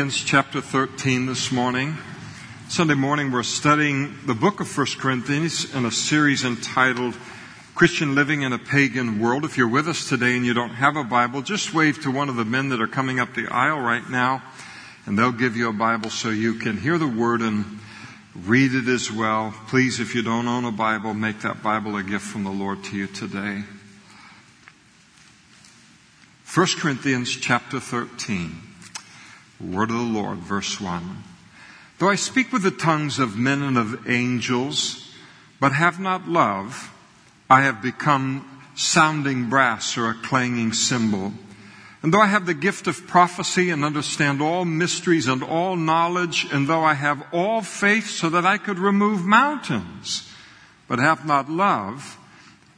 Corinthians chapter 13 this morning. Sunday morning we're studying the book of 1 Corinthians in a series entitled Christian Living in a Pagan World. If you're with us today and you don't have a Bible, just wave to one of the men that are coming up the aisle right now and they'll give you a Bible so you can hear the word and read it as well. Please, if you don't own a Bible, make that Bible a gift from the Lord to you today. 1 Corinthians chapter 13. Word of the Lord, verse 1. Though I speak with the tongues of men and of angels, but have not love, I have become sounding brass or a clanging cymbal. And though I have the gift of prophecy and understand all mysteries and all knowledge, and though I have all faith so that I could remove mountains, but have not love,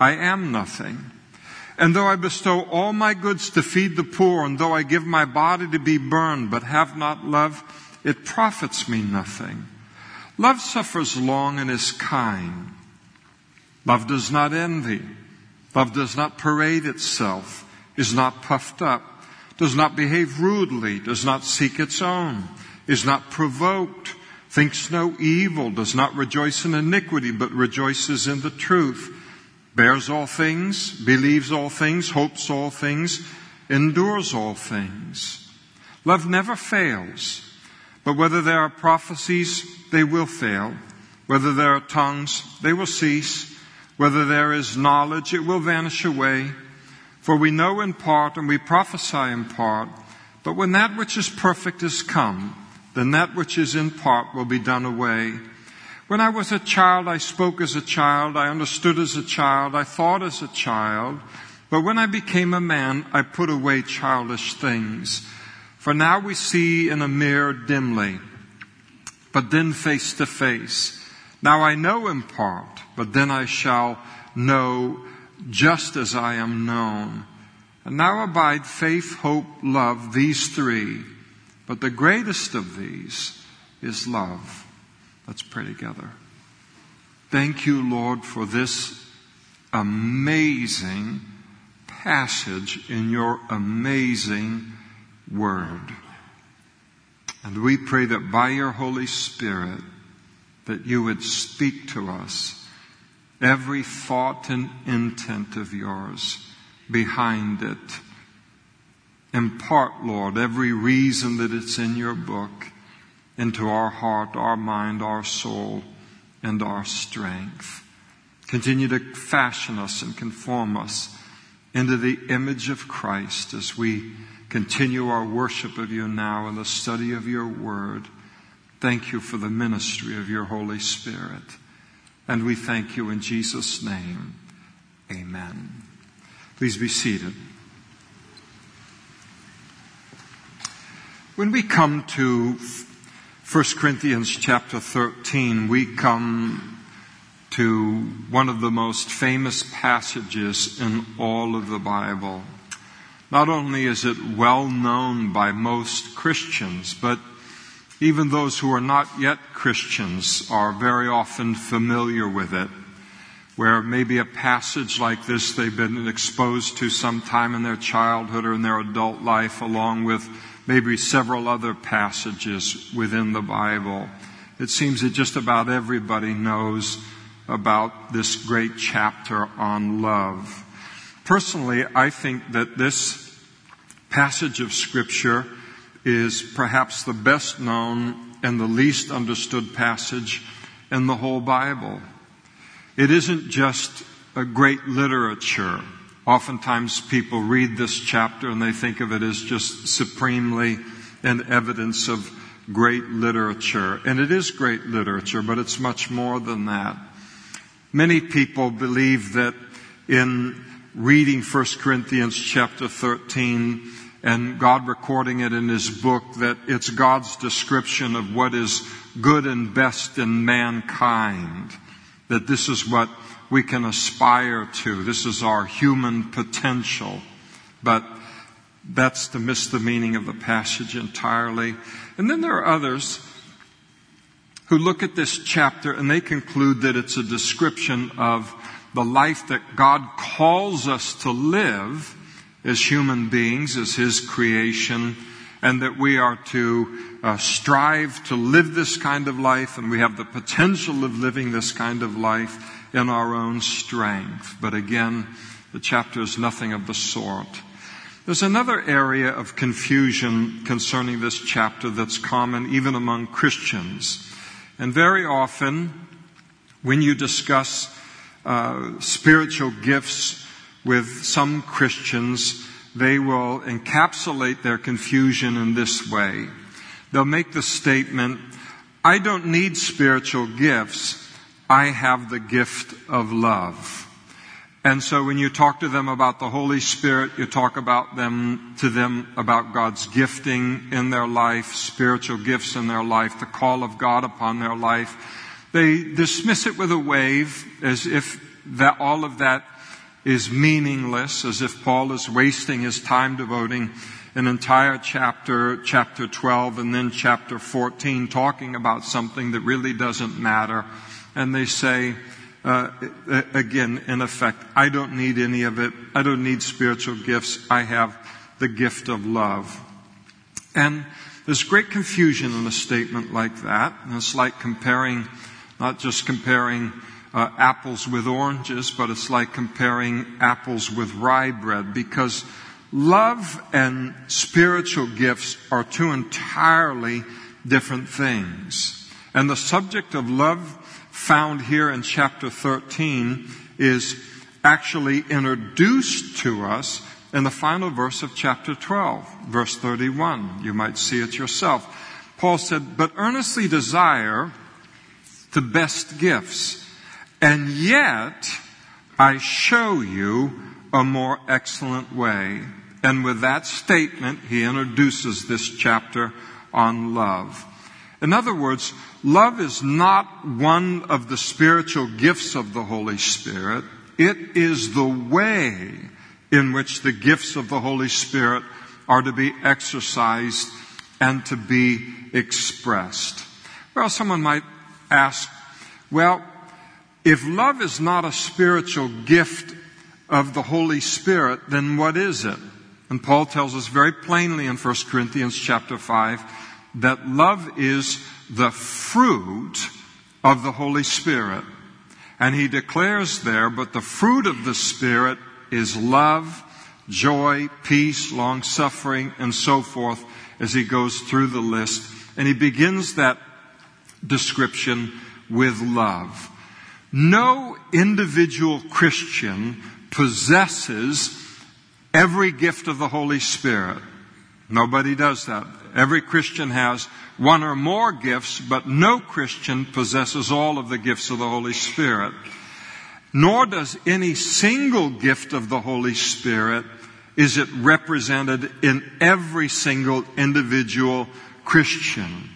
I am nothing. And though I bestow all my goods to feed the poor, and though I give my body to be burned, but have not love, it profits me nothing. Love suffers long and is kind. Love does not envy. Love does not parade itself, is not puffed up, does not behave rudely, does not seek its own, is not provoked, thinks no evil, does not rejoice in iniquity, but rejoices in the truth bears all things, believes all things, hopes all things, endures all things. Love never fails, but whether there are prophecies, they will fail. Whether there are tongues, they will cease. Whether there is knowledge, it will vanish away. For we know in part and we prophesy in part, but when that which is perfect is come, then that which is in part will be done away. When I was a child, I spoke as a child, I understood as a child, I thought as a child. But when I became a man, I put away childish things. For now we see in a mirror dimly, but then face to face. Now I know in part, but then I shall know just as I am known. And now abide faith, hope, love, these three. But the greatest of these is love. Let's pray together. Thank you, Lord, for this amazing passage in your amazing word. And we pray that by your Holy Spirit, that you would speak to us every thought and intent of yours behind it. Impart, Lord, every reason that it's in your book into our heart, our mind, our soul, and our strength. Continue to fashion us and conform us into the image of Christ as we continue our worship of you now and the study of your word. Thank you for the ministry of your Holy Spirit. And we thank you in Jesus' name. Amen. Please be seated. When we come to 1 Corinthians chapter 13, we come to one of the most famous passages in all of the Bible. Not only is it well known by most Christians, but even those who are not yet Christians are very often familiar with it. Where maybe a passage like this they've been exposed to sometime in their childhood or in their adult life along with maybe several other passages within the Bible. It seems that just about everybody knows about this great chapter on love. Personally, I think that this passage of scripture is perhaps the best known and the least understood passage in the whole Bible. It isn't just a great literature Oftentimes people read this chapter and they think of it as just supremely an evidence of great literature. And it is great literature, but it's much more than that. Many people believe that in reading 1 Corinthians chapter 13 and God recording it in His book that it's God's description of what is good and best in mankind. That this is what we can aspire to. This is our human potential. But that's to miss the meaning of the passage entirely. And then there are others who look at this chapter and they conclude that it's a description of the life that God calls us to live as human beings, as His creation, and that we are to uh, strive to live this kind of life, and we have the potential of living this kind of life in our own strength. But again, the chapter is nothing of the sort. There's another area of confusion concerning this chapter that's common even among Christians. And very often, when you discuss uh, spiritual gifts with some Christians, they will encapsulate their confusion in this way. They'll make the statement, I don't need spiritual gifts. I have the gift of love. And so when you talk to them about the Holy Spirit, you talk about them, to them about God's gifting in their life, spiritual gifts in their life, the call of God upon their life. They dismiss it with a wave as if that all of that is meaningless, as if Paul is wasting his time devoting an entire chapter, chapter 12 and then chapter 14 talking about something that really doesn't matter. And they say, uh, again, in effect, I don't need any of it. I don't need spiritual gifts. I have the gift of love. And there's great confusion in a statement like that. And it's like comparing, not just comparing uh, apples with oranges, but it's like comparing apples with rye bread because love and spiritual gifts are two entirely different things. And the subject of love found here in chapter 13 is actually introduced to us in the final verse of chapter 12, verse 31. You might see it yourself. Paul said, but earnestly desire the best gifts, and yet I show you a more excellent way. And with that statement, he introduces this chapter on love. In other words, love is not one of the spiritual gifts of the Holy Spirit. It is the way in which the gifts of the Holy Spirit are to be exercised and to be expressed. Well, someone might ask, well, if love is not a spiritual gift of the Holy Spirit, then what is it? And Paul tells us very plainly in 1 Corinthians chapter 5 that love is the fruit of the Holy Spirit. And he declares there, but the fruit of the Spirit is love, joy, peace, long suffering, and so forth as he goes through the list. And he begins that description with love. No individual Christian possesses every gift of the Holy Spirit. Nobody does that. Every Christian has one or more gifts, but no Christian possesses all of the gifts of the Holy Spirit. Nor does any single gift of the Holy Spirit is it represented in every single individual Christian.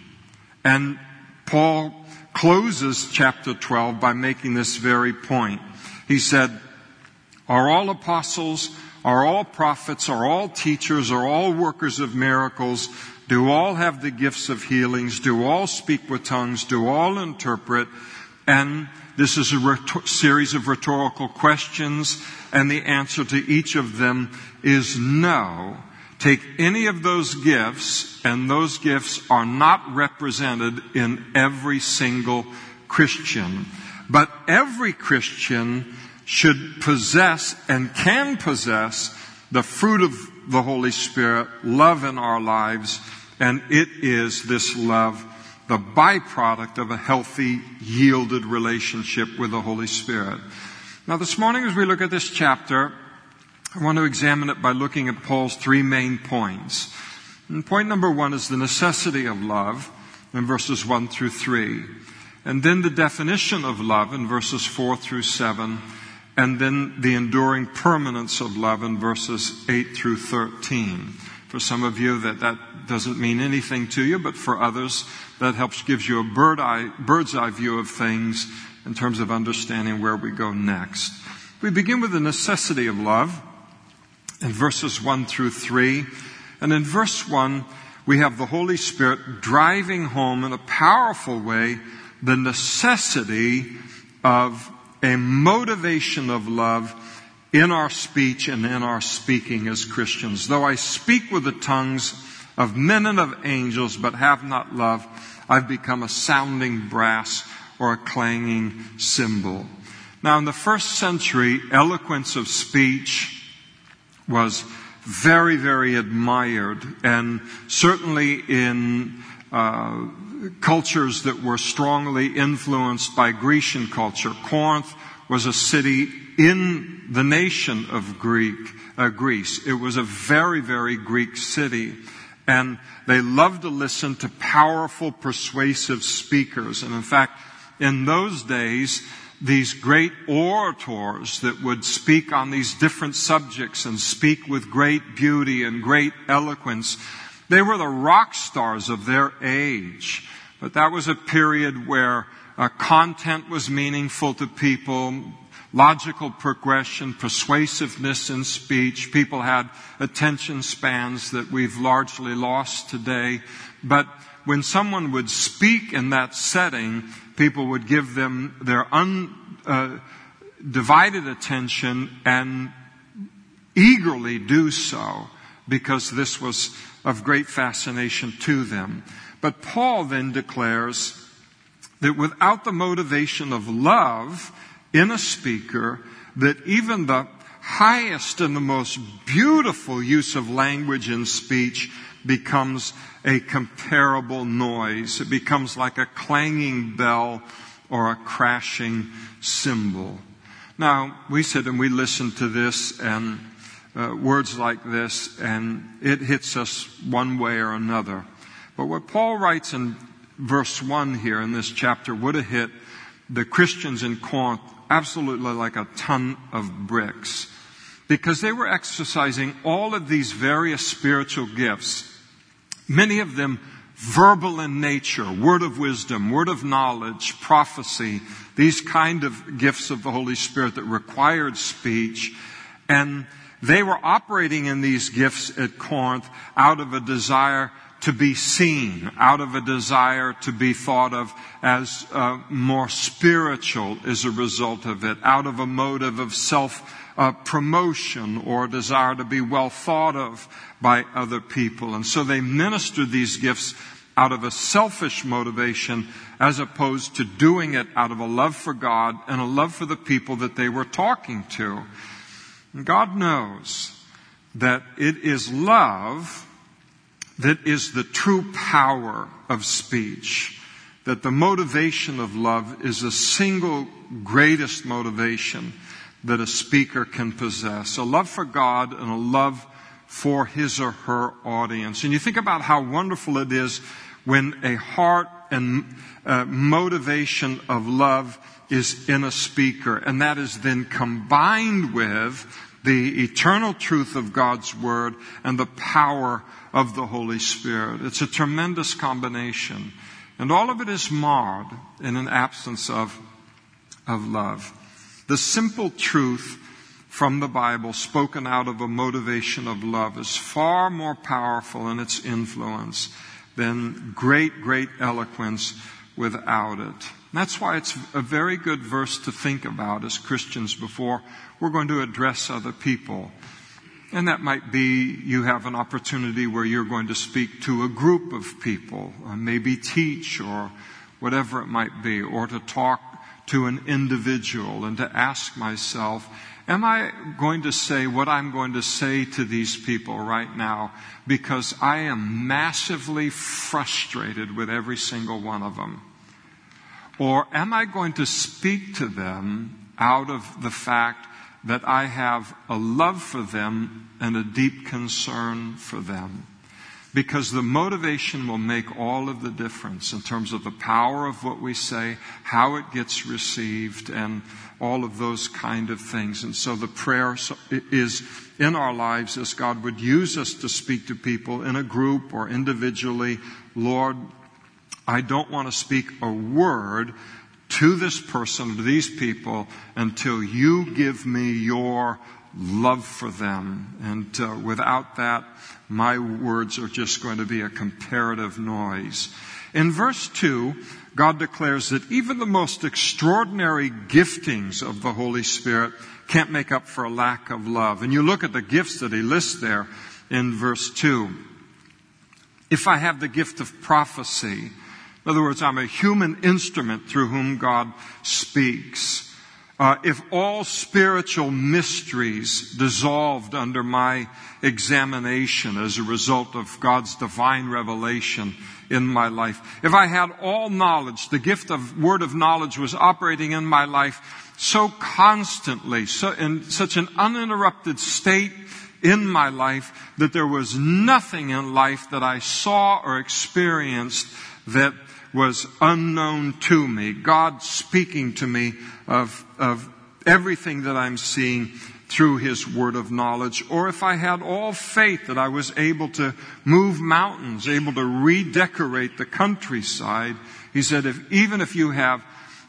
And Paul closes chapter 12 by making this very point. He said, are all apostles, are all prophets, are all teachers, are all workers of miracles, do all have the gifts of healings? Do all speak with tongues? Do all interpret? And this is a rhetor- series of rhetorical questions, and the answer to each of them is no. Take any of those gifts, and those gifts are not represented in every single Christian. But every Christian should possess and can possess the fruit of the Holy Spirit, love in our lives, and it is this love, the byproduct of a healthy, yielded relationship with the Holy Spirit. Now this morning as we look at this chapter, I want to examine it by looking at Paul's three main points. And point number one is the necessity of love in verses one through three. And then the definition of love in verses four through seven. And then the enduring permanence of love in verses eight through thirteen. For some of you that that doesn't mean anything to you, but for others, that helps gives you a bird eye, bird's eye view of things in terms of understanding where we go next. We begin with the necessity of love in verses 1 through 3. And in verse 1, we have the Holy Spirit driving home in a powerful way the necessity of a motivation of love in our speech and in our speaking as Christians. Though I speak with the tongues of men and of angels, but have not love, I've become a sounding brass or a clanging cymbal. Now, in the first century, eloquence of speech was very, very admired, and certainly in uh, cultures that were strongly influenced by Grecian culture. Corinth was a city in the nation of Greek, uh, Greece. It was a very, very Greek city. And they loved to listen to powerful, persuasive speakers. And in fact, in those days, these great orators that would speak on these different subjects and speak with great beauty and great eloquence, they were the rock stars of their age. But that was a period where uh, content was meaningful to people, logical progression, persuasiveness in speech. People had attention spans that we've largely lost today. But when someone would speak in that setting, people would give them their undivided uh, attention and eagerly do so because this was of great fascination to them. But Paul then declares that without the motivation of love in a speaker, that even the highest and the most beautiful use of language and speech becomes a comparable noise. It becomes like a clanging bell or a crashing cymbal. Now, we sit and we listen to this and uh, words like this, and it hits us one way or another. But what Paul writes in verse 1 here in this chapter would have hit the Christians in Corinth absolutely like a ton of bricks. Because they were exercising all of these various spiritual gifts, many of them verbal in nature, word of wisdom, word of knowledge, prophecy, these kind of gifts of the Holy Spirit that required speech. And they were operating in these gifts at Corinth out of a desire to be seen, out of a desire to be thought of as uh, more spiritual as a result of it, out of a motive of self uh, promotion or a desire to be well thought of by other people. And so they ministered these gifts out of a selfish motivation as opposed to doing it out of a love for God and a love for the people that they were talking to. And God knows that it is love that is the true power of speech. That the motivation of love is the single greatest motivation that a speaker can possess. A love for God and a love for his or her audience. And you think about how wonderful it is when a heart and uh, motivation of love is in a speaker, and that is then combined with the eternal truth of God's Word and the power of the Holy Spirit. It's a tremendous combination. And all of it is marred in an absence of, of love. The simple truth from the Bible spoken out of a motivation of love is far more powerful in its influence than great, great eloquence without it. That's why it's a very good verse to think about as Christians before we're going to address other people. And that might be you have an opportunity where you're going to speak to a group of people, maybe teach or whatever it might be, or to talk to an individual and to ask myself, am I going to say what I'm going to say to these people right now because I am massively frustrated with every single one of them? Or am I going to speak to them out of the fact that I have a love for them and a deep concern for them. Because the motivation will make all of the difference in terms of the power of what we say, how it gets received, and all of those kind of things. And so the prayer is in our lives as God would use us to speak to people in a group or individually. Lord, I don't want to speak a word to this person, to these people, until you give me your love for them. And uh, without that, my words are just going to be a comparative noise. In verse 2, God declares that even the most extraordinary giftings of the Holy Spirit can't make up for a lack of love. And you look at the gifts that he lists there in verse 2 if I have the gift of prophecy, in other words, I'm a human instrument through whom God speaks. Uh, if all spiritual mysteries dissolved under my examination as a result of God's divine revelation in my life, if I had all knowledge, the gift of word of knowledge was operating in my life so constantly, so in such an uninterrupted state in my life that there was nothing in life that I saw or experienced that was unknown to me. God speaking to me of, of everything that I'm seeing through His word of knowledge. Or if I had all faith that I was able to move mountains, able to redecorate the countryside, He said, if, even if you have,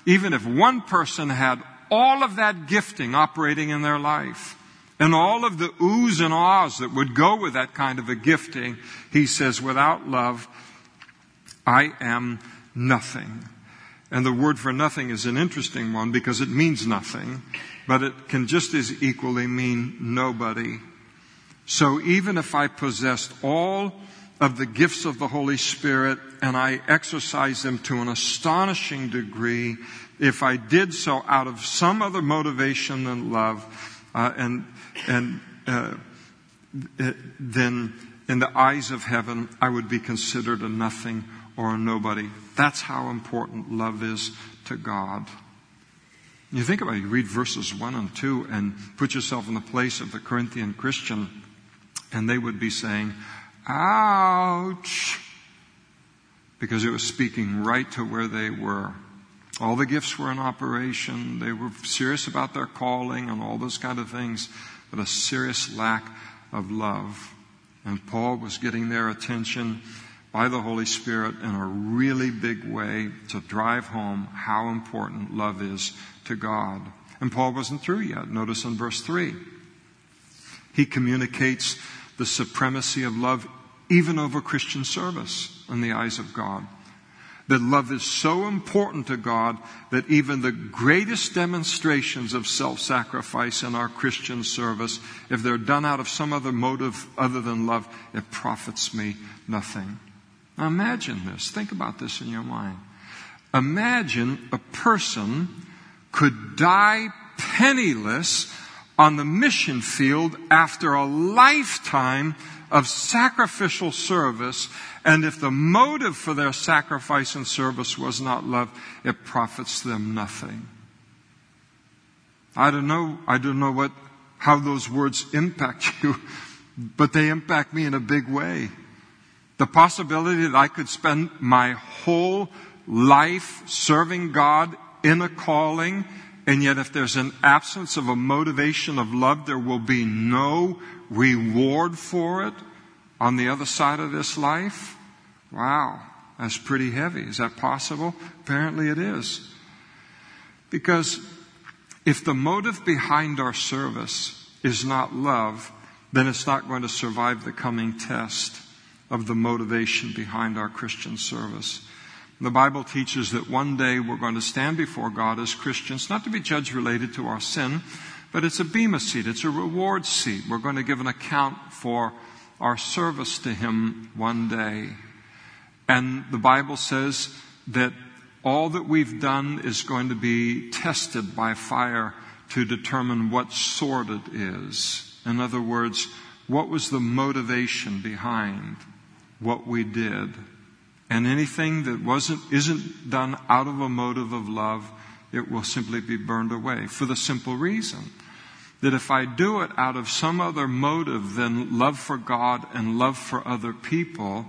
even if one person had all of that gifting operating in their life, and all of the oohs and ahs that would go with that kind of a gifting, he says, without love, I am nothing. And the word for nothing is an interesting one because it means nothing, but it can just as equally mean nobody. So even if I possessed all of the gifts of the Holy Spirit and I exercised them to an astonishing degree, if I did so out of some other motivation than love, uh, and and uh, then in the eyes of heaven, I would be considered a nothing or a nobody. That's how important love is to God. You think about it, you read verses 1 and 2 and put yourself in the place of the Corinthian Christian, and they would be saying, Ouch! Because it was speaking right to where they were. All the gifts were in operation. They were serious about their calling and all those kind of things but a serious lack of love. And Paul was getting their attention by the Holy Spirit in a really big way to drive home how important love is to God. And Paul wasn't through yet. Notice in verse 3. He communicates the supremacy of love even over Christian service in the eyes of God that love is so important to God that even the greatest demonstrations of self-sacrifice in our Christian service, if they're done out of some other motive other than love, it profits me nothing. Now imagine this. Think about this in your mind. Imagine a person could die penniless on the mission field after a lifetime of sacrificial service and if the motive for their sacrifice and service was not love, it profits them nothing. I don't know, I don't know what, how those words impact you, but they impact me in a big way. The possibility that I could spend my whole life serving God in a calling, and yet if there's an absence of a motivation of love, there will be no reward for it on the other side of this life. Wow, that's pretty heavy. Is that possible? Apparently it is. Because if the motive behind our service is not love, then it's not going to survive the coming test of the motivation behind our Christian service. The Bible teaches that one day we're going to stand before God as Christians, not to be judged related to our sin, but it's a bema seat, it's a reward seat. We're going to give an account for our service to Him one day. And the Bible says that all that we've done is going to be tested by fire to determine what sort it is. In other words, what was the motivation behind what we did? And anything that wasn't, isn't done out of a motive of love, it will simply be burned away for the simple reason that if I do it out of some other motive than love for God and love for other people,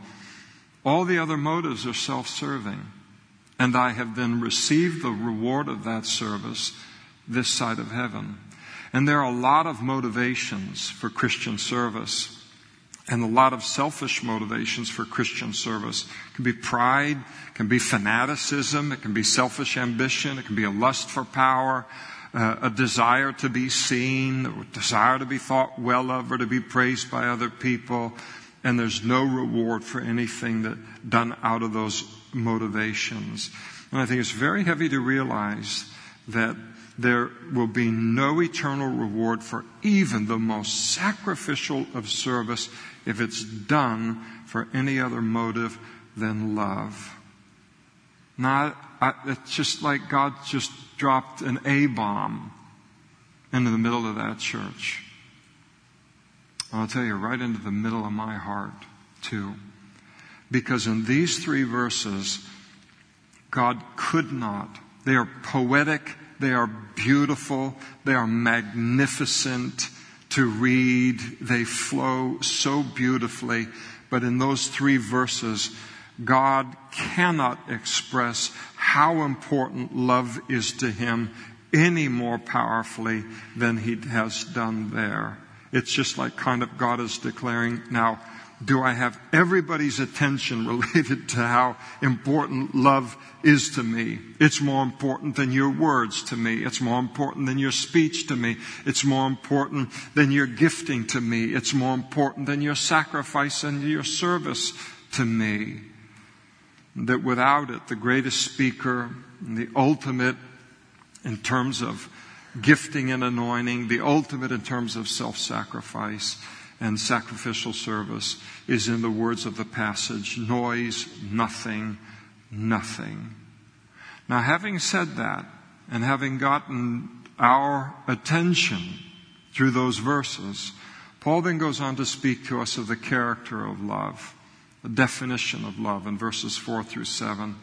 all the other motives are self-serving. And I have then received the reward of that service this side of heaven. And there are a lot of motivations for Christian service and a lot of selfish motivations for Christian service. It can be pride, it can be fanaticism, it can be selfish ambition, it can be a lust for power, uh, a desire to be seen, a desire to be thought well of or to be praised by other people, and there's no reward for anything that done out of those motivations. And I think it's very heavy to realize that there will be no eternal reward for even the most sacrificial of service if it's done for any other motive than love. Now, I, it's just like God just dropped an A bomb into the middle of that church. I'll tell you, right into the middle of my heart, too. Because in these three verses, God could not. They are poetic, they are beautiful, they are magnificent to read, they flow so beautifully. But in those three verses, God cannot express how important love is to him any more powerfully than he has done there. It's just like kind of God is declaring, now, do I have everybody's attention related to how important love is to me? It's more important than your words to me. It's more important than your speech to me. It's more important than your gifting to me. It's more important than your sacrifice and your service to me. That without it, the greatest speaker, the ultimate in terms of gifting and anointing, the ultimate in terms of self sacrifice, and sacrificial service is in the words of the passage noise, nothing, nothing. Now, having said that, and having gotten our attention through those verses, Paul then goes on to speak to us of the character of love, the definition of love in verses 4 through 7.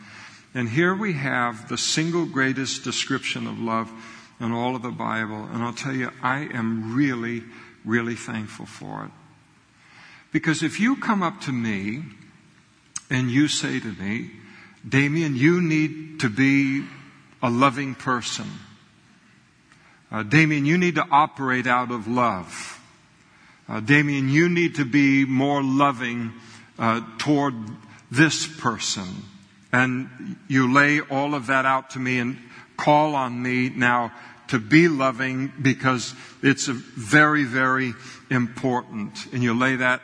And here we have the single greatest description of love in all of the Bible. And I'll tell you, I am really really thankful for it. Because if you come up to me and you say to me, Damien, you need to be a loving person. Uh, Damien, you need to operate out of love. Uh, Damien, you need to be more loving uh, toward this person. And you lay all of that out to me and call on me now to be loving because it's very, very important. And you lay that,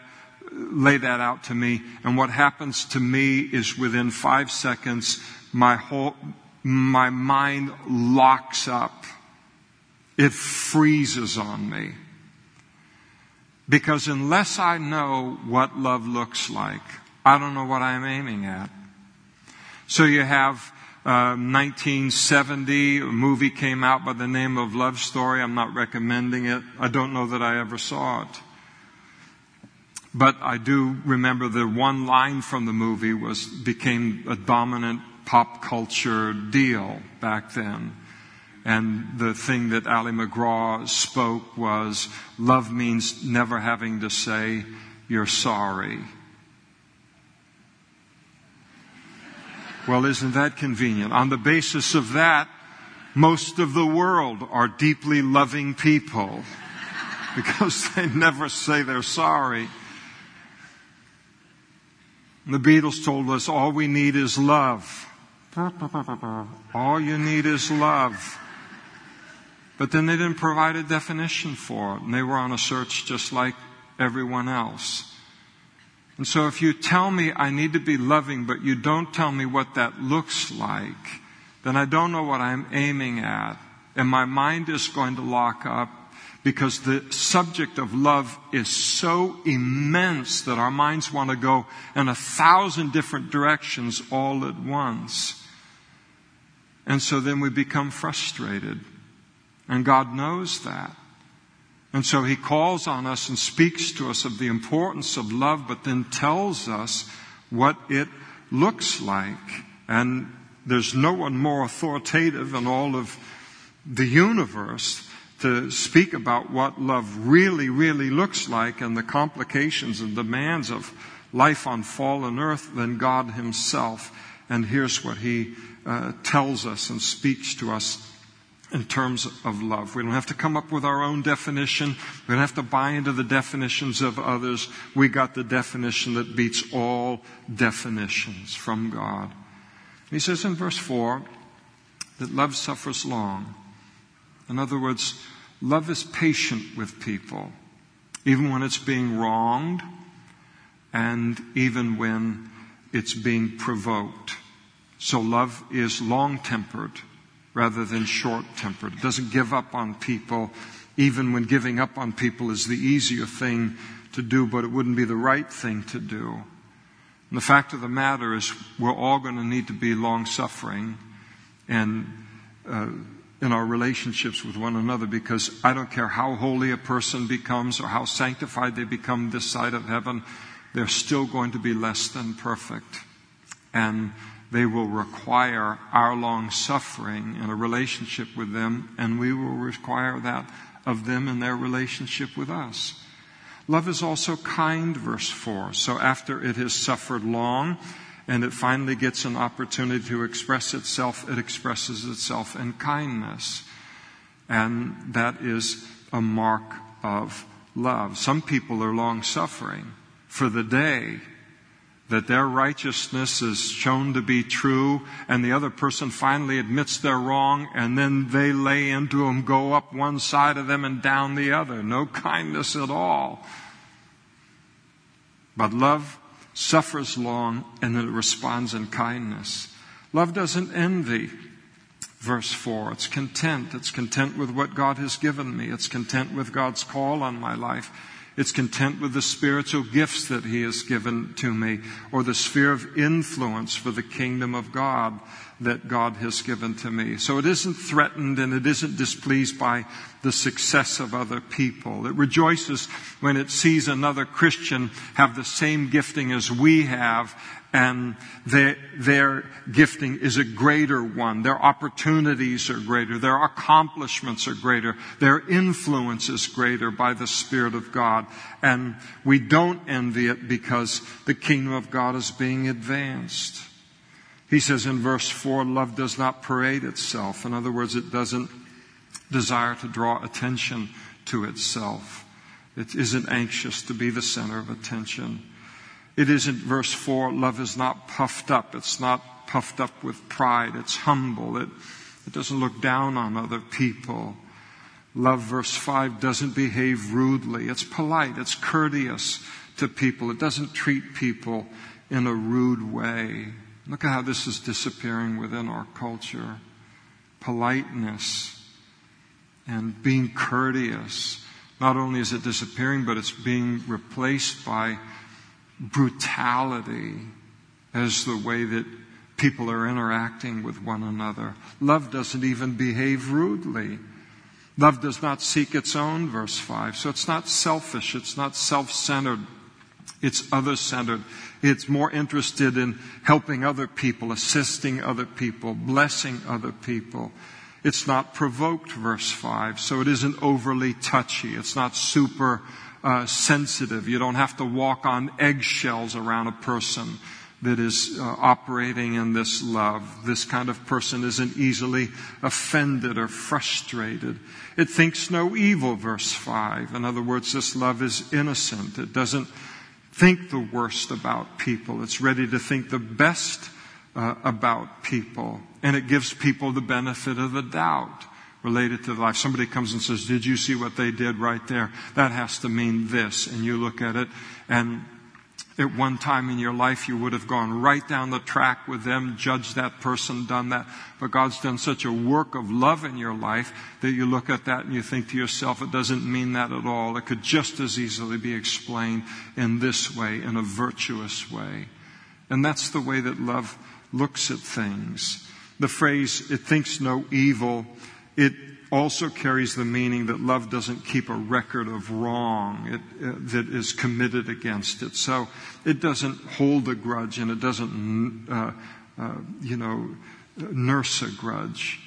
lay that out to me. And what happens to me is within five seconds, my whole, my mind locks up. It freezes on me. Because unless I know what love looks like, I don't know what I'm aiming at. So you have 1970, um, a movie came out by the name of Love Story. I'm not recommending it. I don't know that I ever saw it. But I do remember the one line from the movie was, became a dominant pop culture deal back then. And the thing that Ali MacGraw spoke was, love means never having to say, you're sorry. Well, isn't that convenient? On the basis of that, most of the world are deeply loving people because they never say they're sorry. The Beatles told us all we need is love. All you need is love. But then they didn't provide a definition for it, and they were on a search just like everyone else. And so if you tell me I need to be loving, but you don't tell me what that looks like, then I don't know what I'm aiming at. And my mind is going to lock up because the subject of love is so immense that our minds want to go in a thousand different directions all at once. And so then we become frustrated. And God knows that. And so he calls on us and speaks to us of the importance of love, but then tells us what it looks like. And there's no one more authoritative in all of the universe to speak about what love really, really looks like and the complications and demands of life on fallen earth than God Himself. And here's what He uh, tells us and speaks to us in terms of love. We don't have to come up with our own definition. We don't have to buy into the definitions of others. We got the definition that beats all definitions from God. He says in verse 4 that love suffers long. In other words, love is patient with people, even when it's being wronged and even when it's being provoked. So love is long tempered rather than short tempered. It doesn't give up on people, even when giving up on people is the easier thing to do, but it wouldn't be the right thing to do. And the fact of the matter is, we're all going to need to be long suffering and uh, in our relationships with one another because I don't care how holy a person becomes or how sanctified they become this side of heaven, they're still going to be less than perfect. And they will require our long suffering in a relationship with them, and we will require that of them in their relationship with us. Love is also kind, verse 4. So after it has suffered long and it finally gets an opportunity to express itself, it expresses itself in kindness. And that is a mark of love. Some people are long suffering for the day that their righteousness is shown to be true and the other person finally admits they're wrong and then they lay into them, go up one side of them and down the other. No kindness at all. But love suffers long and it responds in kindness. Love doesn't envy. Verse 4. It's content. It's content with what God has given me. It's content with God's call on my life. It's content with the spiritual gifts that He has given to me or the sphere of influence for the kingdom of God that God has given to me. So it isn't threatened and it isn't displeased by the success of other people. It rejoices when it sees another Christian have the same gifting as we have and their, their gifting is a greater one. Their opportunities are greater. Their accomplishments are greater. Their influence is greater by the Spirit of God. And we don't envy it because the kingdom of God is being advanced. He says in verse 4, love does not parade itself. In other words, it doesn't desire to draw attention to itself. It isn't anxious to be the center of attention. It isn't verse 4, love is not puffed up. It's not puffed up with pride. It's humble. It, it doesn't look down on other people. Love, verse 5, doesn't behave rudely. It's polite. It's courteous to people. It doesn't treat people in a rude way. Look at how this is disappearing within our culture. Politeness and being courteous. Not only is it disappearing, but it's being replaced by brutality as the way that people are interacting with one another. Love doesn't even behave rudely. Love does not seek its own, verse 5. So it's not selfish. It's not self-centered. It's other-centered. It's more interested in helping other people, assisting other people, blessing other people. It's not provoked, verse 5. So it isn't overly touchy. It's not super uh, sensitive. You don't have to walk on eggshells around a person that is uh, operating in this love. This kind of person isn't easily offended or frustrated. It thinks no evil, verse 5. In other words, this love is innocent. It doesn't think the worst about people. It's ready to think the best uh, about people. And it gives people the benefit of the doubt related to life. Somebody comes and says, Did you see what they did right there? That has to mean this. And you look at it, and at one time in your life, you would have gone right down the track with them, judged that person, done that. But God's done such a work of love in your life that you look at that and you think to yourself, it doesn't mean that at all. It could just as easily be explained in this way, in a virtuous way. And that's the way that love looks at things. The phrase, it thinks no evil, it also carries the meaning that love doesn't keep a record of wrong it, uh, that is committed against it. So it doesn't hold a grudge and it doesn't, uh, uh, you know, nurse a grudge.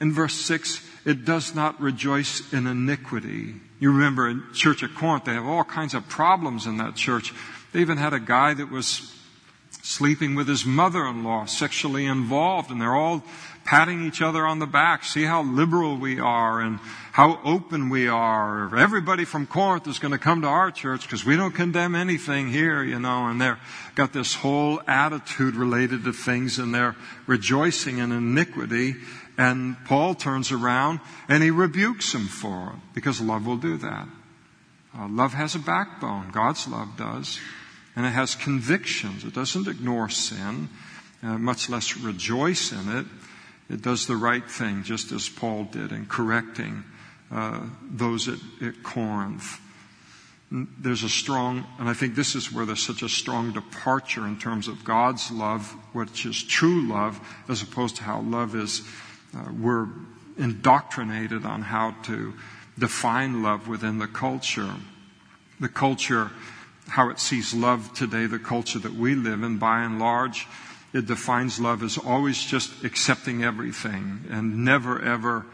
In verse 6, it does not rejoice in iniquity. You remember in Church at Corinth, they have all kinds of problems in that church. They even had a guy that was sleeping with his mother-in-law, sexually involved, and they're all patting each other on the back. See how liberal we are and how open we are. Everybody from Corinth is going to come to our church because we don't condemn anything here, you know, and they're got this whole attitude related to things and they're rejoicing in iniquity. And Paul turns around and he rebukes them for it because love will do that. Uh, love has a backbone. God's love does. And it has convictions. It doesn't ignore sin, uh, much less rejoice in it. It does the right thing, just as Paul did in correcting uh, those at, at Corinth. There's a strong, and I think this is where there's such a strong departure in terms of God's love, which is true love, as opposed to how love is. Uh, we're indoctrinated on how to define love within the culture. The culture, how it sees love today, the culture that we live in, by and large, it defines love as always just accepting everything and never ever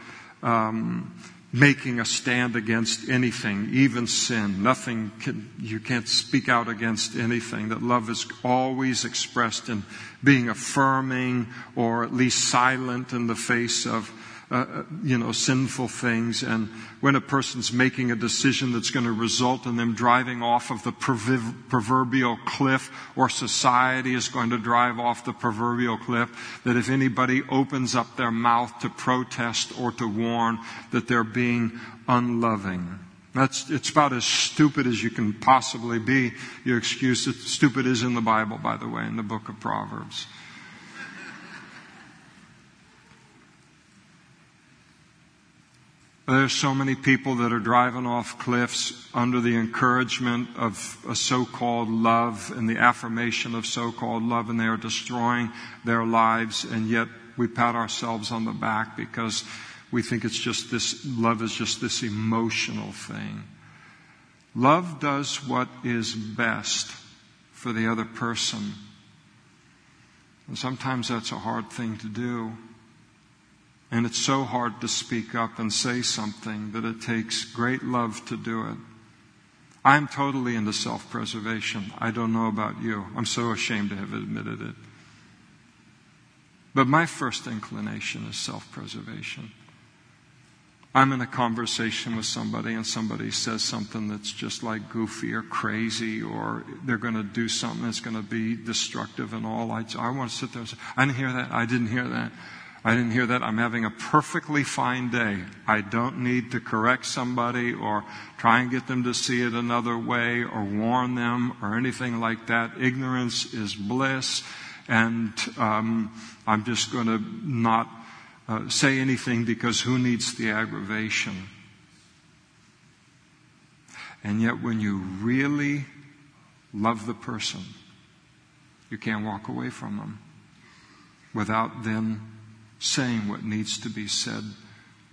um, making a stand against anything, even sin. Nothing can, you can't speak out against anything. That love is always expressed in being affirming or at least silent in the face of uh, you know, sinful things. And when a person's making a decision that's going to result in them driving off of the proverbial cliff or society is going to drive off the proverbial cliff, that if anybody opens up their mouth to protest or to warn, that they're being unloving. That's, it's about as stupid as you can possibly be. Your excuse, stupid is in the Bible, by the way, in the book of Proverbs. There's so many people that are driving off cliffs under the encouragement of a so-called love and the affirmation of so-called love and they are destroying their lives and yet we pat ourselves on the back because we think it's just this, love is just this emotional thing. Love does what is best for the other person. And sometimes that's a hard thing to do. And it's so hard to speak up and say something that it takes great love to do it. I'm totally into self preservation. I don't know about you. I'm so ashamed to have admitted it. But my first inclination is self preservation. I'm in a conversation with somebody and somebody says something that's just like goofy or crazy or they're going to do something that's going to be destructive and all. I, I want to sit there and say, I didn't hear that. I didn't hear that. I didn't hear that. I'm having a perfectly fine day. I don't need to correct somebody or try and get them to see it another way or warn them or anything like that. Ignorance is bliss, and um, I'm just going to not uh, say anything because who needs the aggravation? And yet, when you really love the person, you can't walk away from them without then saying what needs to be said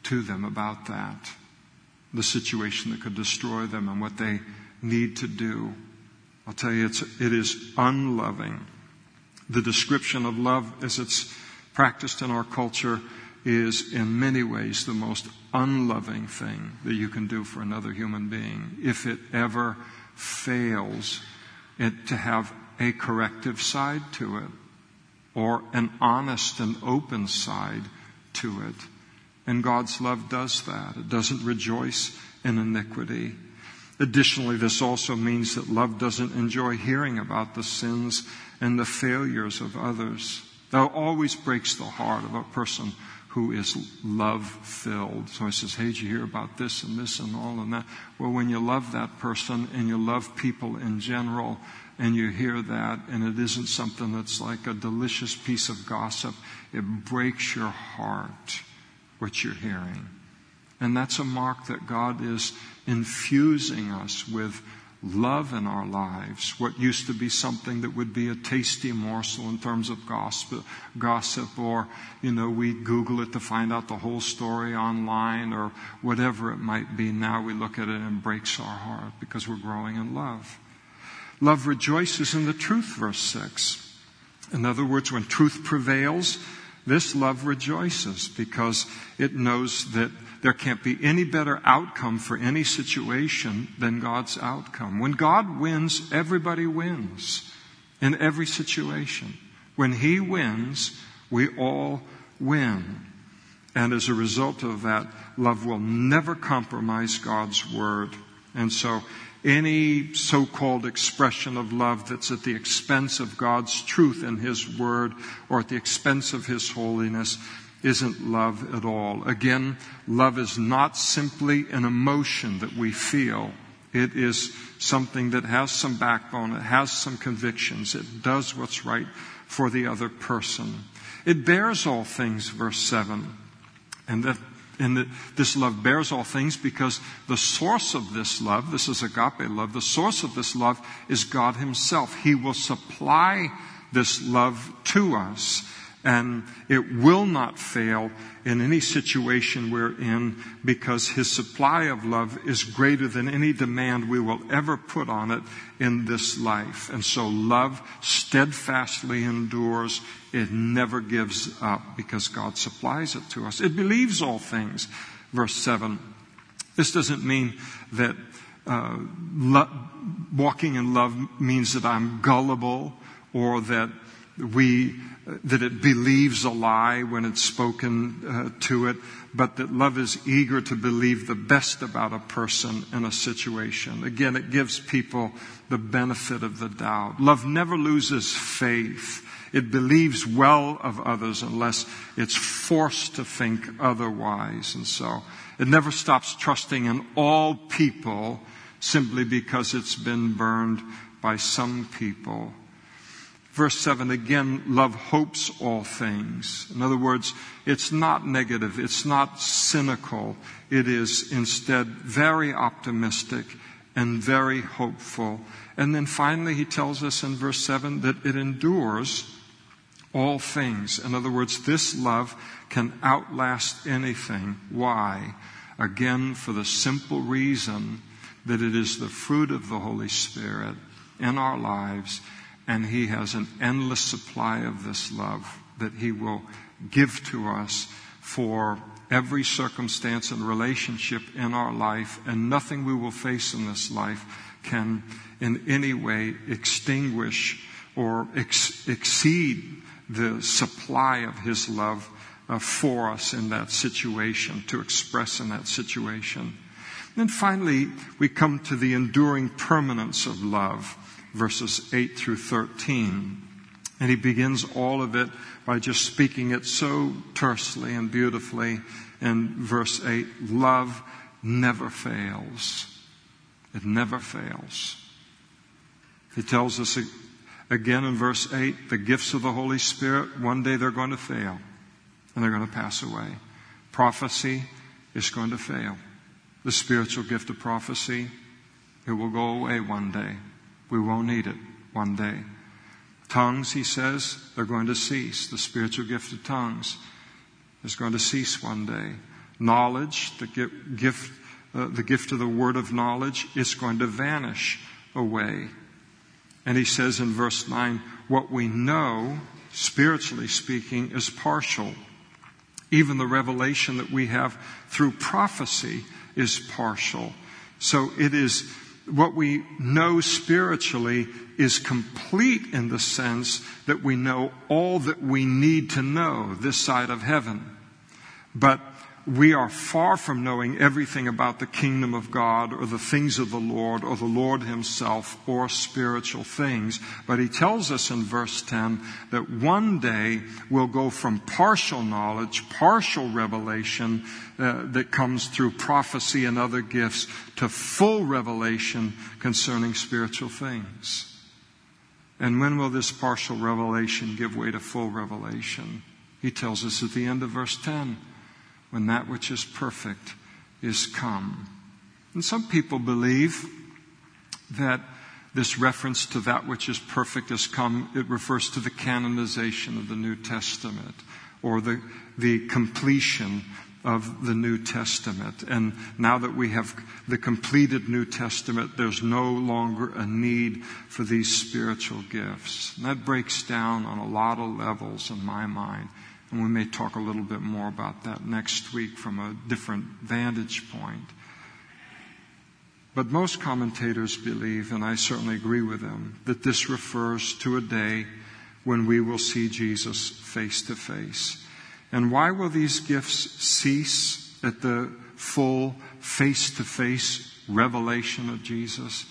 to them about that, the situation that could destroy them and what they need to do. I'll tell you, it's, it is unloving. The description of love as it's practiced in our culture is in many ways the most unloving thing that you can do for another human being. If it ever fails it to have a corrective side to it or an honest and open side to it. And God's love does that. It doesn't rejoice in iniquity. Additionally, this also means that love doesn't enjoy hearing about the sins and the failures of others. That always breaks the heart of a person who is love filled. So he says, Hey, did you hear about this and this and all and that? Well, when you love that person and you love people in general, and you hear that, and it isn't something that's like a delicious piece of gossip. It breaks your heart what you're hearing. And that's a mark that God is infusing us with love in our lives. What used to be something that would be a tasty morsel in terms of gossip, gossip or, you know, we Google it to find out the whole story online or whatever it might be. Now we look at it and it breaks our heart because we're growing in love. Love rejoices in the truth, verse 6. In other words, when truth prevails, this love rejoices because it knows that there can't be any better outcome for any situation than God's outcome. When God wins, everybody wins in every situation. When He wins, we all win. And as a result of that, love will never compromise God's word. And so any so-called expression of love that's at the expense of God's truth and His Word or at the expense of His holiness isn't love at all. Again, love is not simply an emotion that we feel. It is something that has some backbone. It has some convictions. It does what's right for the other person. It bears all things, verse 7. And that and that this love bears all things because the source of this love, this is agape love, the source of this love is God Himself. He will supply this love to us and it will not fail in any situation we're in because his supply of love is greater than any demand we will ever put on it in this life. And so love steadfastly endures. It never gives up because God supplies it to us. It believes all things. Verse 7. This doesn't mean that uh, lo- walking in love means that I'm gullible or that we that it believes a lie when it's spoken uh, to it, but that love is eager to believe the best about a person in a situation. Again, it gives people the benefit of the doubt. Love never loses faith. It believes well of others unless it's forced to think otherwise. And so it never stops trusting in all people simply because it's been burned by some people Verse 7 again, love hopes all things. In other words, it's not negative, it's not cynical. It is instead very optimistic and very hopeful. And then finally, he tells us in verse 7 that it endures all things. In other words, this love can outlast anything. Why? Again, for the simple reason that it is the fruit of the Holy Spirit in our lives and He has an endless supply of this love that He will give to us for every circumstance and relationship in our life, and nothing we will face in this life can in any way extinguish or ex- exceed the supply of His love uh, for us in that situation, to express in that situation. And then finally, we come to the enduring permanence of love verses 8 through 13. And he begins all of it by just speaking it so tersely and beautifully in verse 8 love never fails. It never fails. He tells us again in verse 8 the gifts of the Holy Spirit, one day they're going to fail and they're going to pass away. Prophecy is going to fail. The spiritual gift of prophecy, it will go away one day. We won't need it one day. Tongues, he says, they're going to cease. The spiritual gift of tongues is going to cease one day. Knowledge, the gift, uh, the gift of the word of knowledge, is going to vanish away. And he says in verse 9, what we know, spiritually speaking, is partial. Even the revelation that we have through prophecy is partial. So it is what we know spiritually is complete in the sense that we know all that we need to know this side of heaven. But we are far from knowing everything about the kingdom of God or the things of the Lord or the Lord himself or spiritual things. But he tells us in verse 10 that one day we'll go from partial knowledge, partial revelation uh, that comes through prophecy and other gifts to full revelation concerning spiritual things. And when will this partial revelation give way to full revelation? He tells us at the end of verse 10 when that which is perfect is come. And some people believe that this reference to that which is perfect has come, it refers to the canonization of the New Testament or the, the completion of the New Testament. And now that we have the completed New Testament, there's no longer a need for these spiritual gifts. And that breaks down on a lot of levels in my mind. And we may talk a little bit more about that next week from a different vantage point. But most commentators believe, and I certainly agree with them, that this refers to a day when we will see Jesus face to face. And why will these gifts cease at the full face to face revelation of Jesus?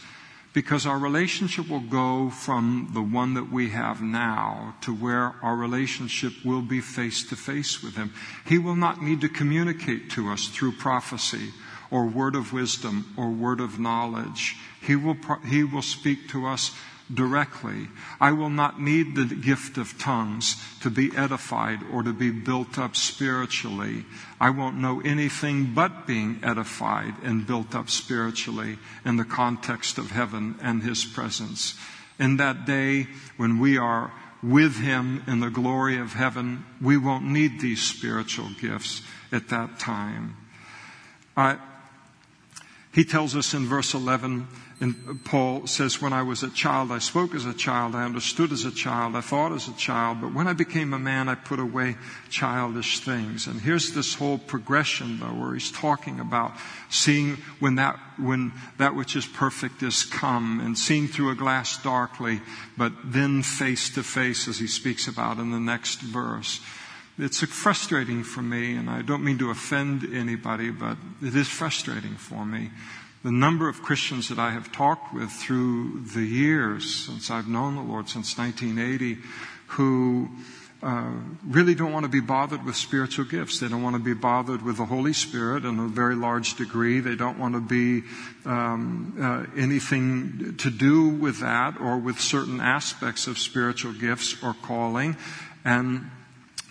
Because our relationship will go from the one that we have now to where our relationship will be face to face with Him. He will not need to communicate to us through prophecy or word of wisdom or word of knowledge. He will, he will speak to us directly. I will not need the gift of tongues to be edified or to be built up spiritually. I won't know anything but being edified and built up spiritually in the context of heaven and His presence. In that day when we are with Him in the glory of heaven, we won't need these spiritual gifts at that time. Uh, he tells us in verse 11, and Paul says, When I was a child, I spoke as a child, I understood as a child, I thought as a child, but when I became a man, I put away childish things. And here's this whole progression, though, where he's talking about seeing when that, when that which is perfect is come, and seeing through a glass darkly, but then face to face, as he speaks about in the next verse. It's frustrating for me, and I don't mean to offend anybody, but it is frustrating for me the number of Christians that I have talked with through the years since I've known the Lord, since 1980, who uh, really don't want to be bothered with spiritual gifts. They don't want to be bothered with the Holy Spirit in a very large degree. They don't want to be um, uh, anything to do with that or with certain aspects of spiritual gifts or calling. And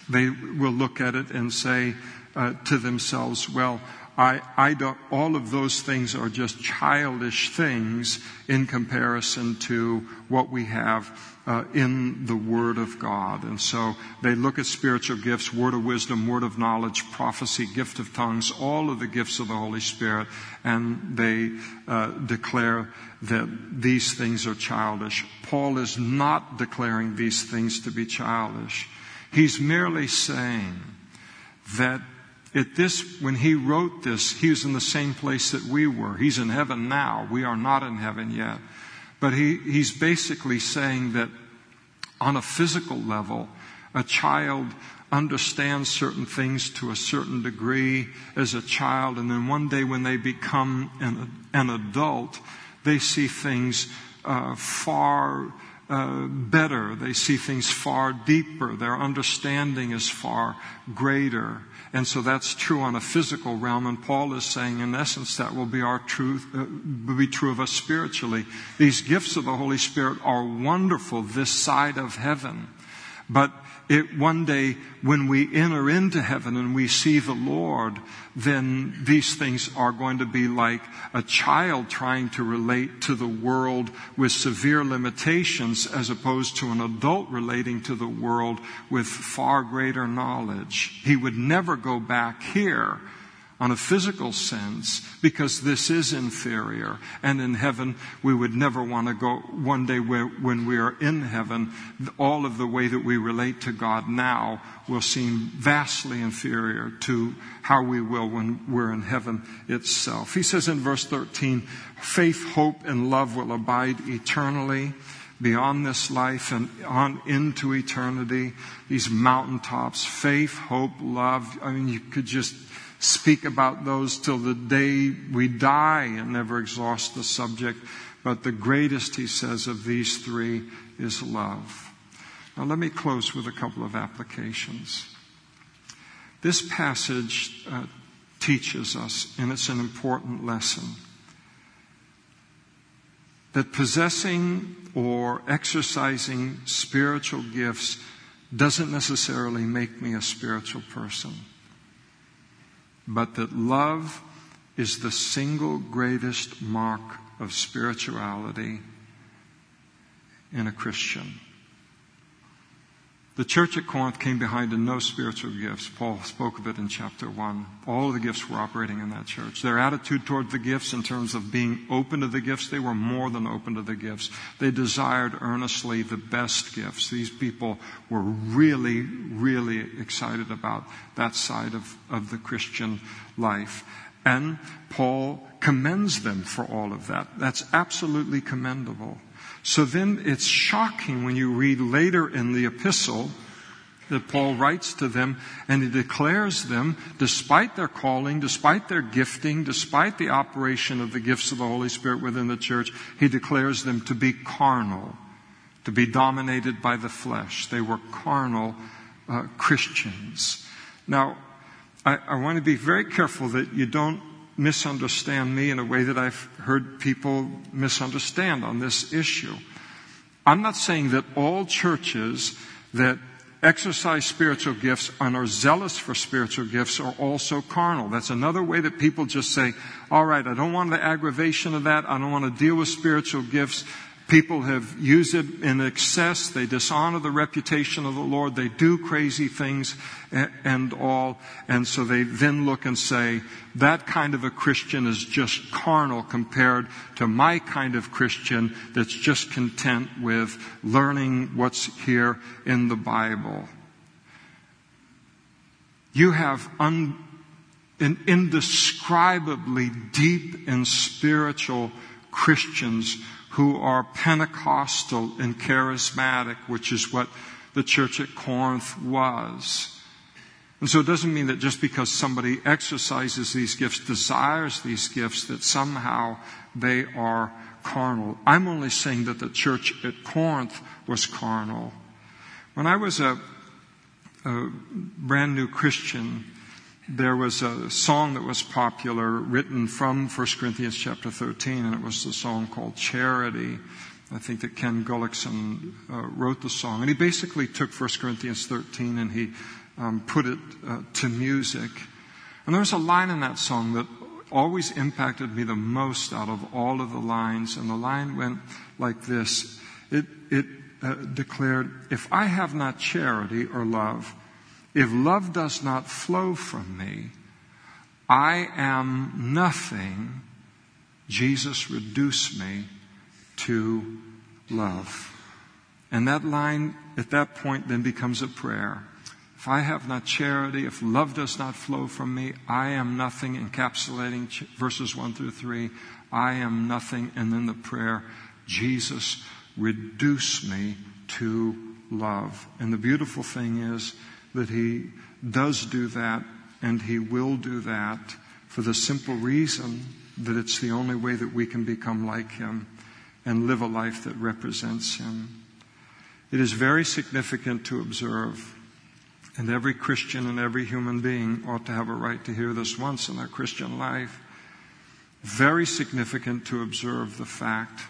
they will look at it and say uh, to themselves, well, I, I don't, all of those things are just childish things in comparison to what we have uh, in the Word of God. And so they look at spiritual gifts, word of wisdom, word of knowledge, prophecy, gift of tongues, all of the gifts of the Holy Spirit, and they uh, declare that these things are childish. Paul is not declaring these things to be childish. He's merely saying that at this, when he wrote this, he was in the same place that we were. He's in heaven now. We are not in heaven yet. But he, he's basically saying that on a physical level, a child understands certain things to a certain degree as a child, and then one day when they become an, an adult, they see things uh, far uh, better. They see things far deeper. Their understanding is far greater. And so that's true on a physical realm. And Paul is saying, in essence, that will be our truth, uh, be true of us spiritually. These gifts of the Holy Spirit are wonderful this side of heaven. But it, one day when we enter into heaven and we see the Lord, then these things are going to be like a child trying to relate to the world with severe limitations as opposed to an adult relating to the world with far greater knowledge. He would never go back here on a physical sense because this is inferior. And in heaven, we would never want to go one day when we are in heaven, all of the way that we relate to God now will seem vastly inferior to how we will when we're in heaven itself. He says in verse 13, faith, hope, and love will abide eternally beyond this life and on into eternity. These mountaintops, faith, hope, love. I mean, you could just speak about those till the day we die and never exhaust the subject. But the greatest, he says, of these three is love. Now let me close with a couple of applications. This passage uh, teaches us, and it's an important lesson, that possessing or exercising spiritual gifts doesn't necessarily make me a spiritual person but that love is the single greatest mark of spirituality in a Christian. The church at Corinth came behind in no spiritual gifts. Paul spoke of it in chapter 1. All of the gifts were operating in that church. Their attitude toward the gifts in terms of being open to the gifts, they were more than open to the gifts. They desired earnestly the best gifts. These people were really, really excited about that side of, of the Christian life. And Paul commends them for all of that. That's absolutely commendable. So then it's shocking when you read later in the epistle that Paul writes to them and he declares them, despite their calling, despite their gifting, despite the operation of the gifts of the Holy Spirit within the church, he declares them to be carnal, to be dominated by the flesh. They were carnal uh, Christians. Now, I, I want to be very careful that you don't misunderstand me in a way that I've heard people misunderstand on this issue. I'm not saying that all churches that exercise spiritual gifts and are zealous for spiritual gifts are also carnal. That's another way that people just say, all right, I don't want the aggravation of that. I don't want to deal with spiritual gifts. People have used it in excess. They dishonor the reputation of the Lord. They do crazy things and all. And so they then look and say, that kind of a Christian is just carnal compared to my kind of Christian that's just content with learning what's here in the Bible. You have un, an indescribably deep and spiritual Christians who are Pentecostal and charismatic, which is what the church at Corinth was. And so it doesn't mean that just because somebody exercises these gifts, desires these gifts, that somehow they are carnal. I'm only saying that the church at Corinth was carnal. When I was a, a brand new Christian, there was a song that was popular written from 1 Corinthians chapter 13, and it was the song called Charity. I think that Kenn Gulliksen uh, wrote the song. And he basically took 1 Corinthians 13 and he um, put it uh, to music. And there was a line in that song that always impacted me the most out of all of the lines. And the line went like this It, it uh, declared, If I have not charity or love, if love does not flow from me, I am nothing. Jesus, reduce me to love. And that line at that point then becomes a prayer. If I have not charity, if love does not flow from me, I am nothing, encapsulating verses 1 through 3. I am nothing. And then the prayer, Jesus, reduce me to love. And the beautiful thing is, that He does do that and He will do that for the simple reason that it's the only way that we can become like Him and live a life that represents Him. It is very significant to observe, and every Christian and every human being ought to have a right to hear this once in their Christian life. Very significant to observe the fact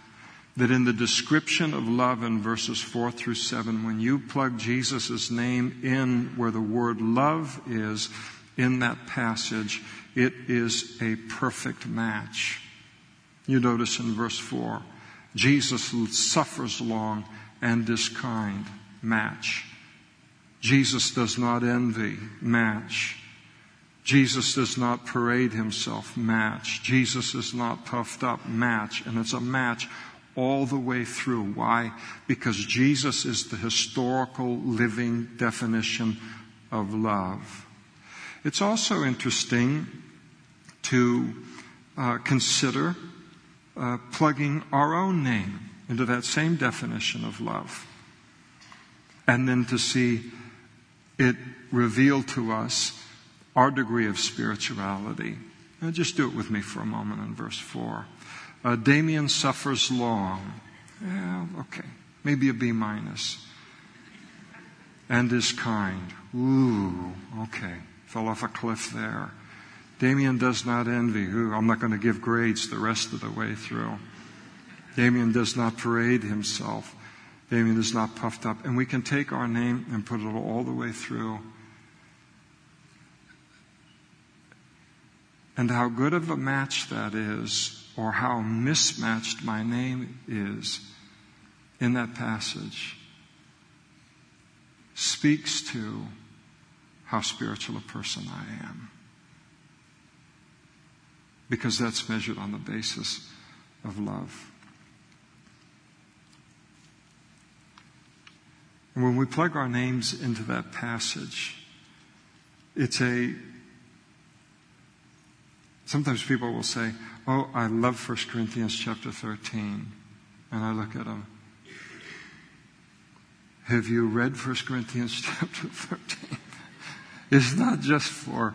that in the description of love in verses 4 through 7, when you plug Jesus' name in where the word love is in that passage, it is a perfect match. You notice in verse 4, Jesus suffers long and is kind. Match. Jesus does not envy. Match. Jesus does not parade himself. Match. Jesus is not puffed up. Match. And it's a match all the way through. Why? Because Jesus is the historical living definition of love. It's also interesting to uh, consider uh, plugging our own name into that same definition of love. And then to see it reveal to us our degree of spirituality. Now just do it with me for a moment in verse 4. Uh, Damian suffers long. Yeah, okay. Maybe a B minus. And is kind. Ooh, okay. Fell off a cliff there. Damian does not envy. Ooh, I'm not going to give grades the rest of the way through. Damian does not parade himself. Damian is not puffed up. And we can take our name and put it all the way through. And how good of a match that is or how mismatched my name is in that passage speaks to how spiritual a person I am. Because that's measured on the basis of love. And when we plug our names into that passage, it's a Sometimes people will say, Oh, I love 1 Corinthians chapter 13. And I look at them. Have you read 1 Corinthians chapter 13? it's not just for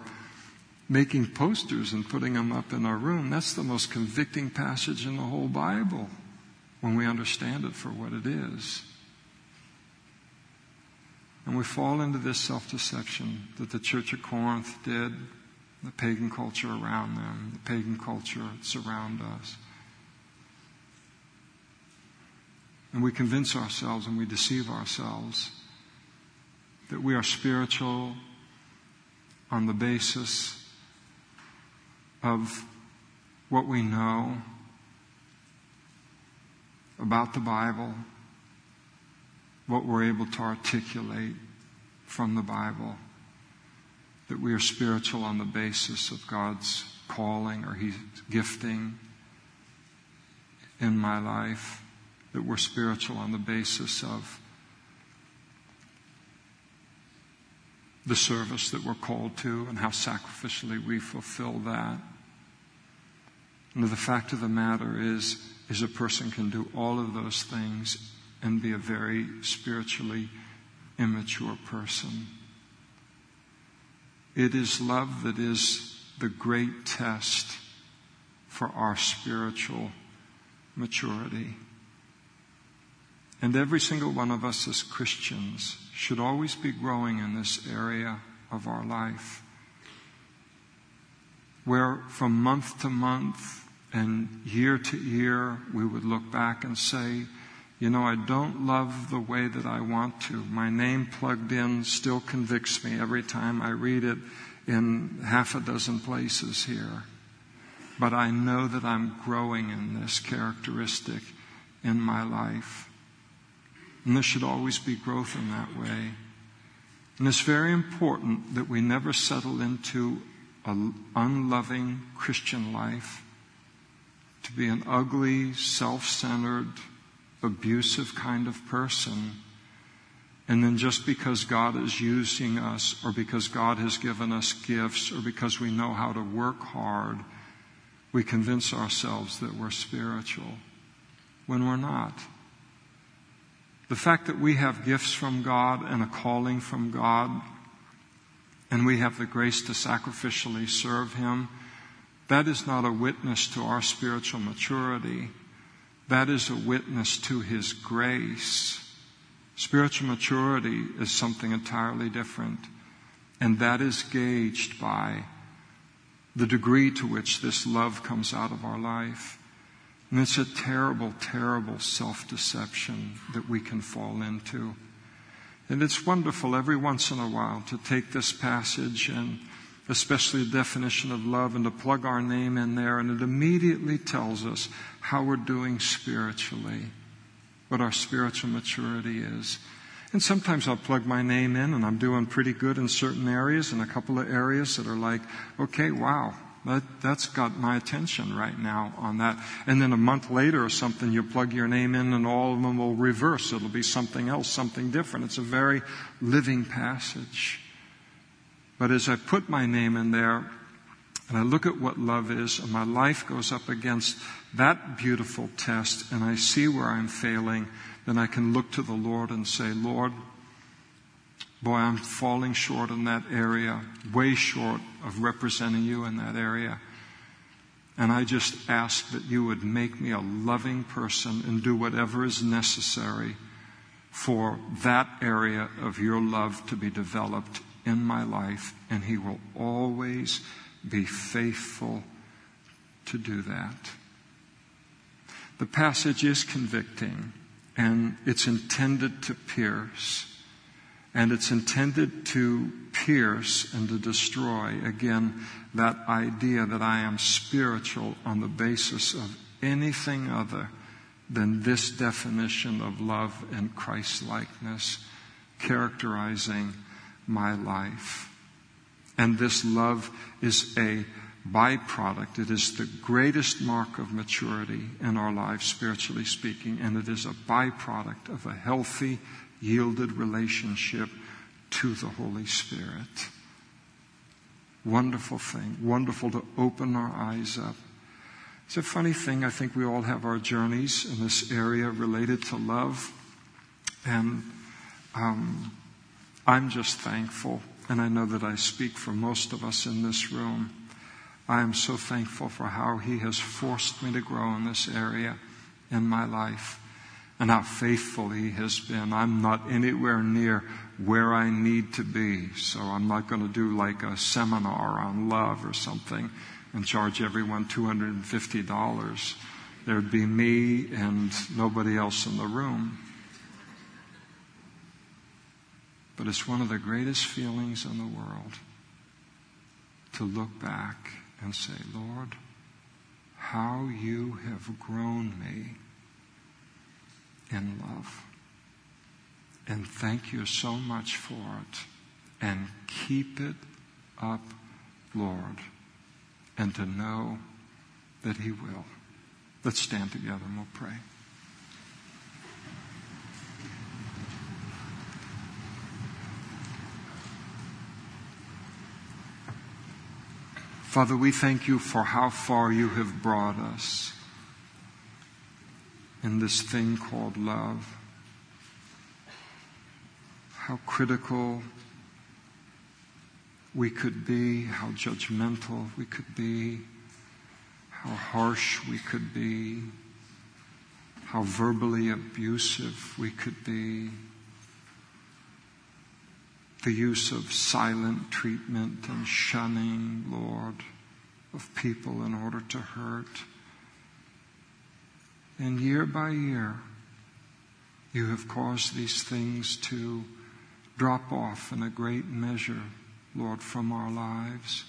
making posters and putting them up in our room. That's the most convicting passage in the whole Bible when we understand it for what it is. And we fall into this self deception that the church of Corinth did the pagan culture around them, the pagan culture around us. And we convince ourselves and we deceive ourselves that we are spiritual on the basis of what we know about the Bible, what we're able to articulate from the Bible, that we are spiritual on the basis of God's calling or His gifting in my life, that we're spiritual on the basis of the service that we're called to and how sacrificially we fulfill that. And the fact of the matter is, is a person can do all of those things and be a very spiritually immature person. It is love that is the great test for our spiritual maturity. And every single one of us as Christians should always be growing in this area of our life. Where from month to month and year to year, we would look back and say, you know, I don't love the way that I want to. My name plugged in still convicts me every time I read it in half a dozen places here. But I know that I'm growing in this characteristic in my life. And there should always be growth in that way. And it's very important that we never settle into an unloving Christian life, to be an ugly, self centered, abusive kind of person. And then just because God is using us, or because God has given us gifts, or because we know how to work hard, we convince ourselves that we're spiritual when we're not. The fact that we have gifts from God and a calling from God, and we have the grace to sacrificially serve Him, that is not a witness to our spiritual maturity. That is a witness to His grace. Spiritual maturity is something entirely different. And that is gauged by the degree to which this love comes out of our life. And it's a terrible, terrible self deception that we can fall into. And it's wonderful every once in a while to take this passage and especially the definition of love and to plug our name in there and it immediately tells us how we're doing spiritually, what our spiritual maturity is. And sometimes I'll plug my name in and I'm doing pretty good in certain areas and a couple of areas that are like, okay, wow, that, that's got my attention right now on that. And then a month later or something, you plug your name in and all of them will reverse. It'll be something else, something different. It's a very living passage. But as I put my name in there and I look at what love is and my life goes up against that beautiful test and I see where I'm failing, then I can look to the Lord and say, Lord, Boy, I'm falling short in that area, way short of representing you in that area. And I just ask that you would make me a loving person and do whatever is necessary for that area of your love to be developed in my life. And He will always be faithful to do that. The passage is convicting and it's intended to pierce and it's intended to pierce and to destroy, again, that idea that I am spiritual on the basis of anything other than this definition of love and Christ likeness characterizing my life. And this love is a byproduct. It is the greatest mark of maturity in our lives, spiritually speaking, and it is a byproduct of a healthy yielded relationship to the Holy Spirit. Wonderful thing. Wonderful to open our eyes up. It's a funny thing. I think we all have our journeys in this area related to love. And um, I'm just thankful, and I know that I speak for most of us in this room. I am so thankful for how He has forced me to grow in this area in my life. and how faithful He has been. I'm not anywhere near where I need to be, so I'm not going to do like a seminar on love or something and charge everyone $250. There'd be me and nobody else in the room. But it's one of the greatest feelings in the world to look back and say, Lord, how you have grown me in love. And thank you so much for it. And keep it up, Lord. And to know that He will. Let's stand together and we'll pray. Father, we thank you for how far you have brought us in this thing called love. How critical we could be, how judgmental we could be, how harsh we could be, how verbally abusive we could be the use of silent treatment and shunning, Lord, of people in order to hurt. And year by year, you have caused these things to drop off in a great measure, Lord, from our lives.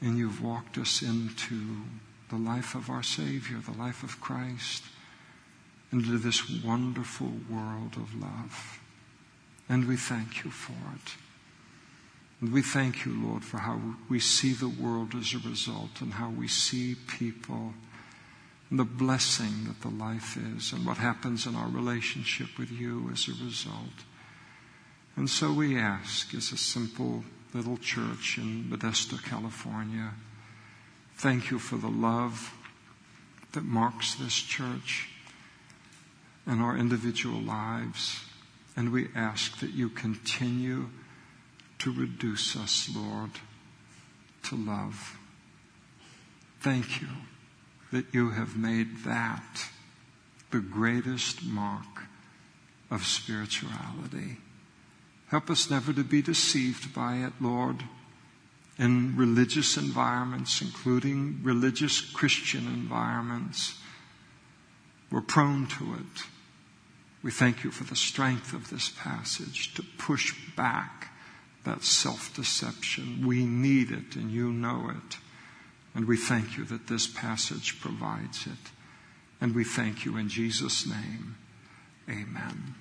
And you've walked us into the life of our Savior, the life of Christ, into this wonderful world of love. And we thank you for it. And we thank you, Lord, for how we see the world as a result and how we see people and the blessing that the life is and what happens in our relationship with you as a result. And so we ask, as a simple little church in Modesto, California, thank you for the love that marks this church and our individual lives. And we ask that you continue to reduce us, Lord, to love. Thank you that you have made that the greatest mark of spirituality. Help us never to be deceived by it, Lord, in religious environments, including religious Christian environments. We're prone to it. We thank you for the strength of this passage to push back that self deception. We need it, and you know it. And we thank you that this passage provides it. And we thank you in Jesus' name. Amen.